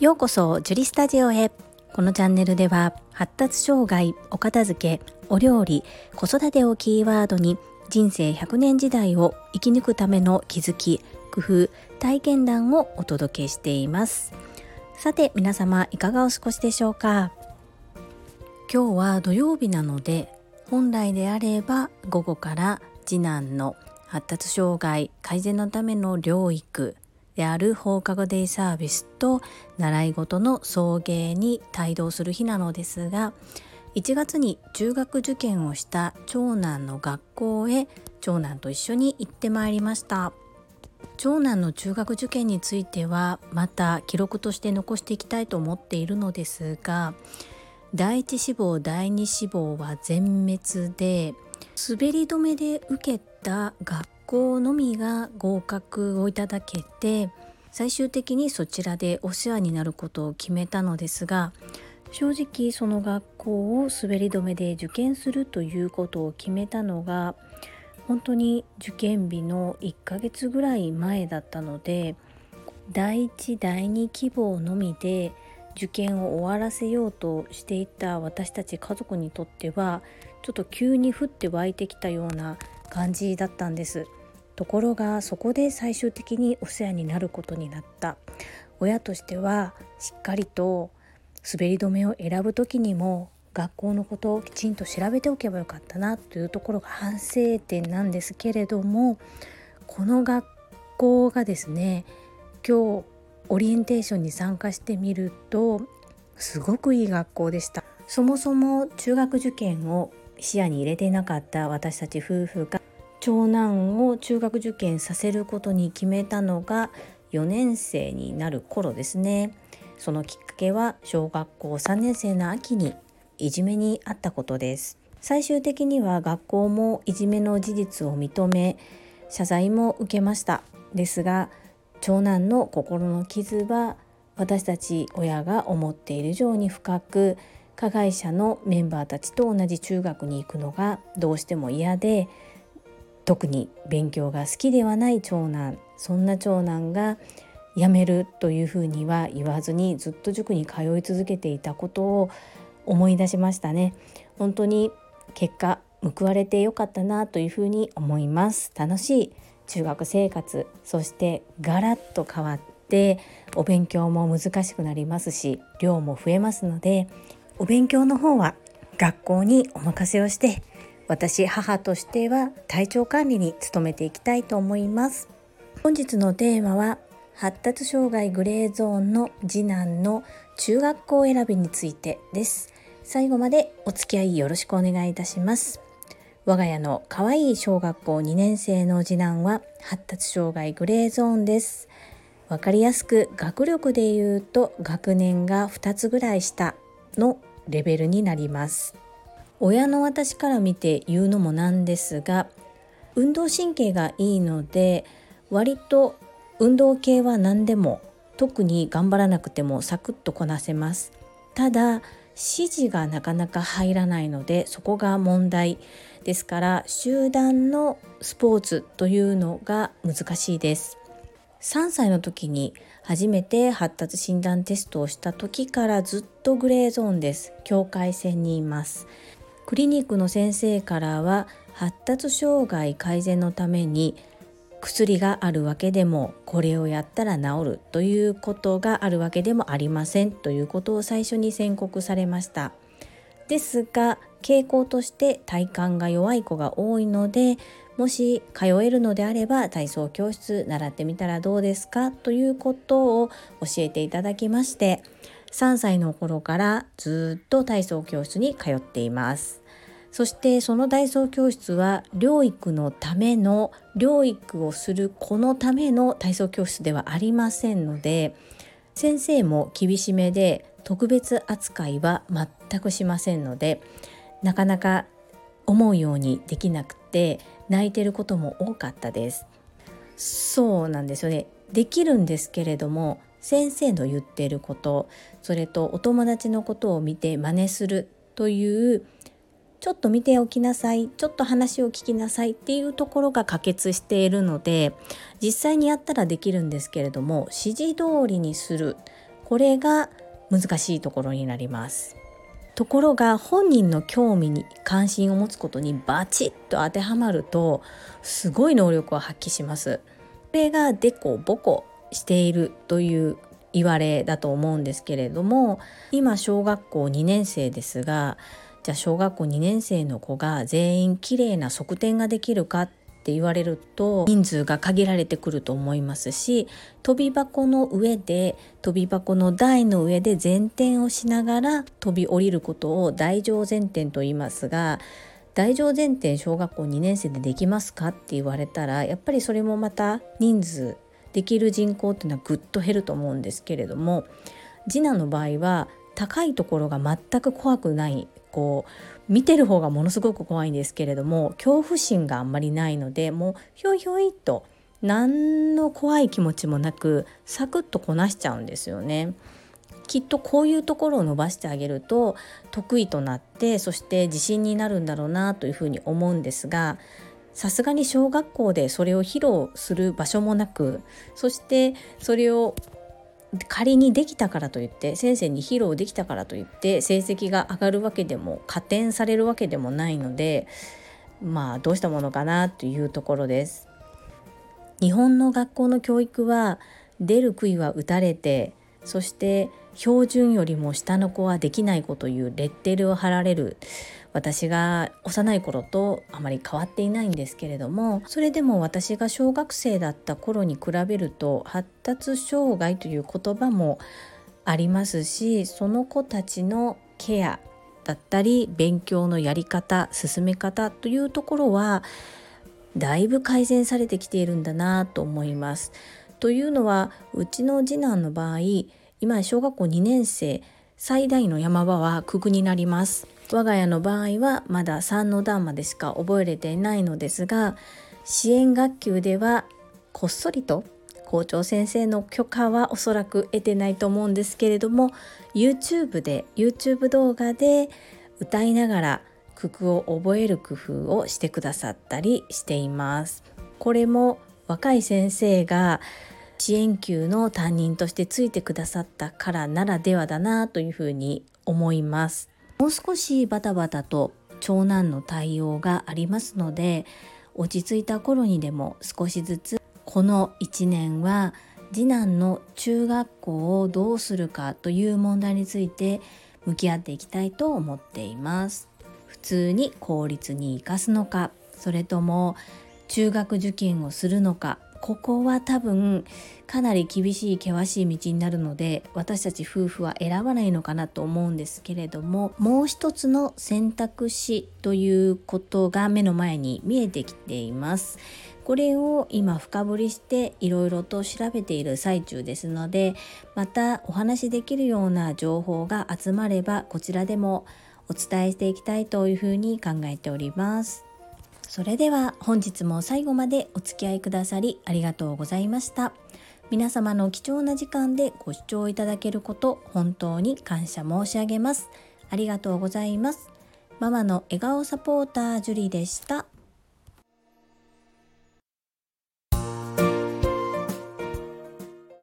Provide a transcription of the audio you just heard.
ようこそジュリスタジオへ。このチャンネルでは発達障害お片付けお料理子育てをキーワードに人生100年時代を生き抜くための気づき工夫体験談をお届けしています。さて皆様いかがお過ごしでしょうか？今日は土曜日なので本来であれば午後から次男の発達障害改善のための療育である放課後デイサービスと習い事の送迎に帯同する日なのですが1月に中学受験をした長男の学校へ長男と一緒に行ってまいりました。長男の中学受験についてはまた記録として残していきたいと思っているのですが第一志望第二志望は全滅で滑り止めで受けた学校のみが合格をいただけて最終的にそちらでお世話になることを決めたのですが正直その学校を滑り止めで受験するということを決めたのが本当に受験日の1ヶ月ぐらい前だったので第一第二希望のみで受験を終わらせようとしていた私たち家族にとってはちょっと急に降って湧いてきたような感じだったんです。ところがそこで最終的にお世話になることになった。親としてはしっかりと滑り止めを選ぶ時にも学校のことをきちんと調べておけばよかったなというところが反省点なんですけれどもこの学校がですね今日オリエンテーションに参加してみるとすごくいい学校でした。そもそも中学受験を視野に入れていなかった私たち夫婦が長男を中学受験させることに決めたのが4年生になる頃ですね。そのきっかけは小学校3年生の秋にいじめにあったことです。最終的には学校もいじめの事実を認め謝罪も受けました。ですが長男の心の傷は私たち親が思っている以上に深く加害者のメンバーたちと同じ中学に行くのがどうしても嫌で特に勉強が好きではない長男そんな長男が辞めるというふうには言わずにずっと塾に通い続けていたことを思い出しましたね。本当に結果報われてよかったなというふうに思います。楽しい中学生活そしてガラッと変わってお勉強も難しくなりますし量も増えますのでお勉強の方は学校にお任せをして私母としては体調管理に努めていきたいと思います。本日のテーマは発達障害グレーゾーンの次男の中学校選びについてです。最後までお付き合いよろしくお願いいたします。我が家の可愛い小学校2年生の次男は発達障害グレーゾーンです。わかりやすく学力で言うと学年が2つぐらい下のレベルになります。親の私から見て言うのもなんですが運動神経がいいので割と運動系は何でも特に頑張らなくてもサクッとこなせます。ただ指示がなかなか入らないのでそこが問題ですから集団のスポーツというのが難しいです。3歳の時に初めて発達診断テストをした時からずっとグレーゾーンです。境界線にいます。クリニックの先生からは発達障害改善のために薬があるわけでもこれをやったら治るということがあるわけでもありませんということを最初に宣告されました。ですが傾向として体幹が弱い子が多いのでもし通えるのであれば体操教室習ってみたらどうですかということを教えていただきまして3歳の頃からずっと体操教室に通っています。そしてその体操教室は療育のための療育をする子のための体操教室ではありませんので先生も厳しめで特別扱いは全くしませんのでなかなか思うようにできなくて泣いてることも多かったです。そうなんですよね。できるんですけれども先生の言ってることそれとお友達のことを見て真似するというちょっと見ておきなさいちょっと話を聞きなさいっていうところが可決しているので実際にやったらできるんですけれども指示通りにするこれが難しいところになります。ところが本人の興味に関心を持つことにバチッと当てはまるとすごい能力を発揮します。これがデコボコしているという言われだと思うんですけれども今小学校2年生ですがじゃあ小学校2年生の子が全員きれいな側転ができるかって言われると人数が限られてくると思いますし跳び箱の上で跳び箱の台の上で前転をしながら飛び降りることを大乗前転と言いますが大乗前転小学校2年生でできますかって言われたらやっぱりそれもまた人数できる人口っていうのはぐっと減ると思うんですけれども次男の場合は高いところが全く怖くないこう見てる方がものすごく怖いんですけれども恐怖心があんまりないのでもうひょいひょいっと何の怖い気持ちもなくサクッとこなしちゃうんですよね。きっとこういうところを伸ばしてあげると得意となってそして自信になるんだろうなというふうに思うんですがさすがに小学校でそれを披露する場所もなくそしてそれを仮にできたからといって先生に披露できたからといって成績が上がるわけでも加点されるわけでもないのでまあどうしたものかなというところです。日本の学校の教育は出る杭は打たれてそして標準よりも下の子はできない子というレッテルを貼られる私が幼い頃とあまり変わっていないんですけれどもそれでも私が小学生だった頃に比べると発達障害という言葉もありますしその子たちのケアだったり勉強のやり方進め方というところはだいぶ改善されてきているんだなと思います。というのはうちの次男の場合今小学校2年生最大の山場は九九になります我が家の場合はまだ3の段までしか覚えれていないのですが支援学級ではこっそりと校長先生の許可はおそらく得てないと思うんですけれども YouTube で YouTube 動画で歌いながら九九を覚える工夫をしてくださったりしています。これも若い先生が支援級の担任としてついてくださったからならではだなというふうに思います。もう少しバタバタと長男の対応がありますので落ち着いた頃にでも少しずつこの1年は次男の中学校をどうするかという問題について向き合っていきたいと思っています。普通に公立に生かすのかそれとも中学受験をするのかここは多分かなり厳しい険しい道になるので私たち夫婦は選ばないのかなと思うんですけれどももう一つの選択肢ということが目の前に見えてきています。これを今深掘りしていろいろと調べている最中ですのでまたお話しできるような情報が集まればこちらでもお伝えしていきたいというふうに考えております。それでは本日も最後までお付き合いくださりありがとうございました。皆様の貴重な時間でご視聴いただけること本当に感謝申し上げます。ありがとうございます。ママの笑顔サポータージュリでした。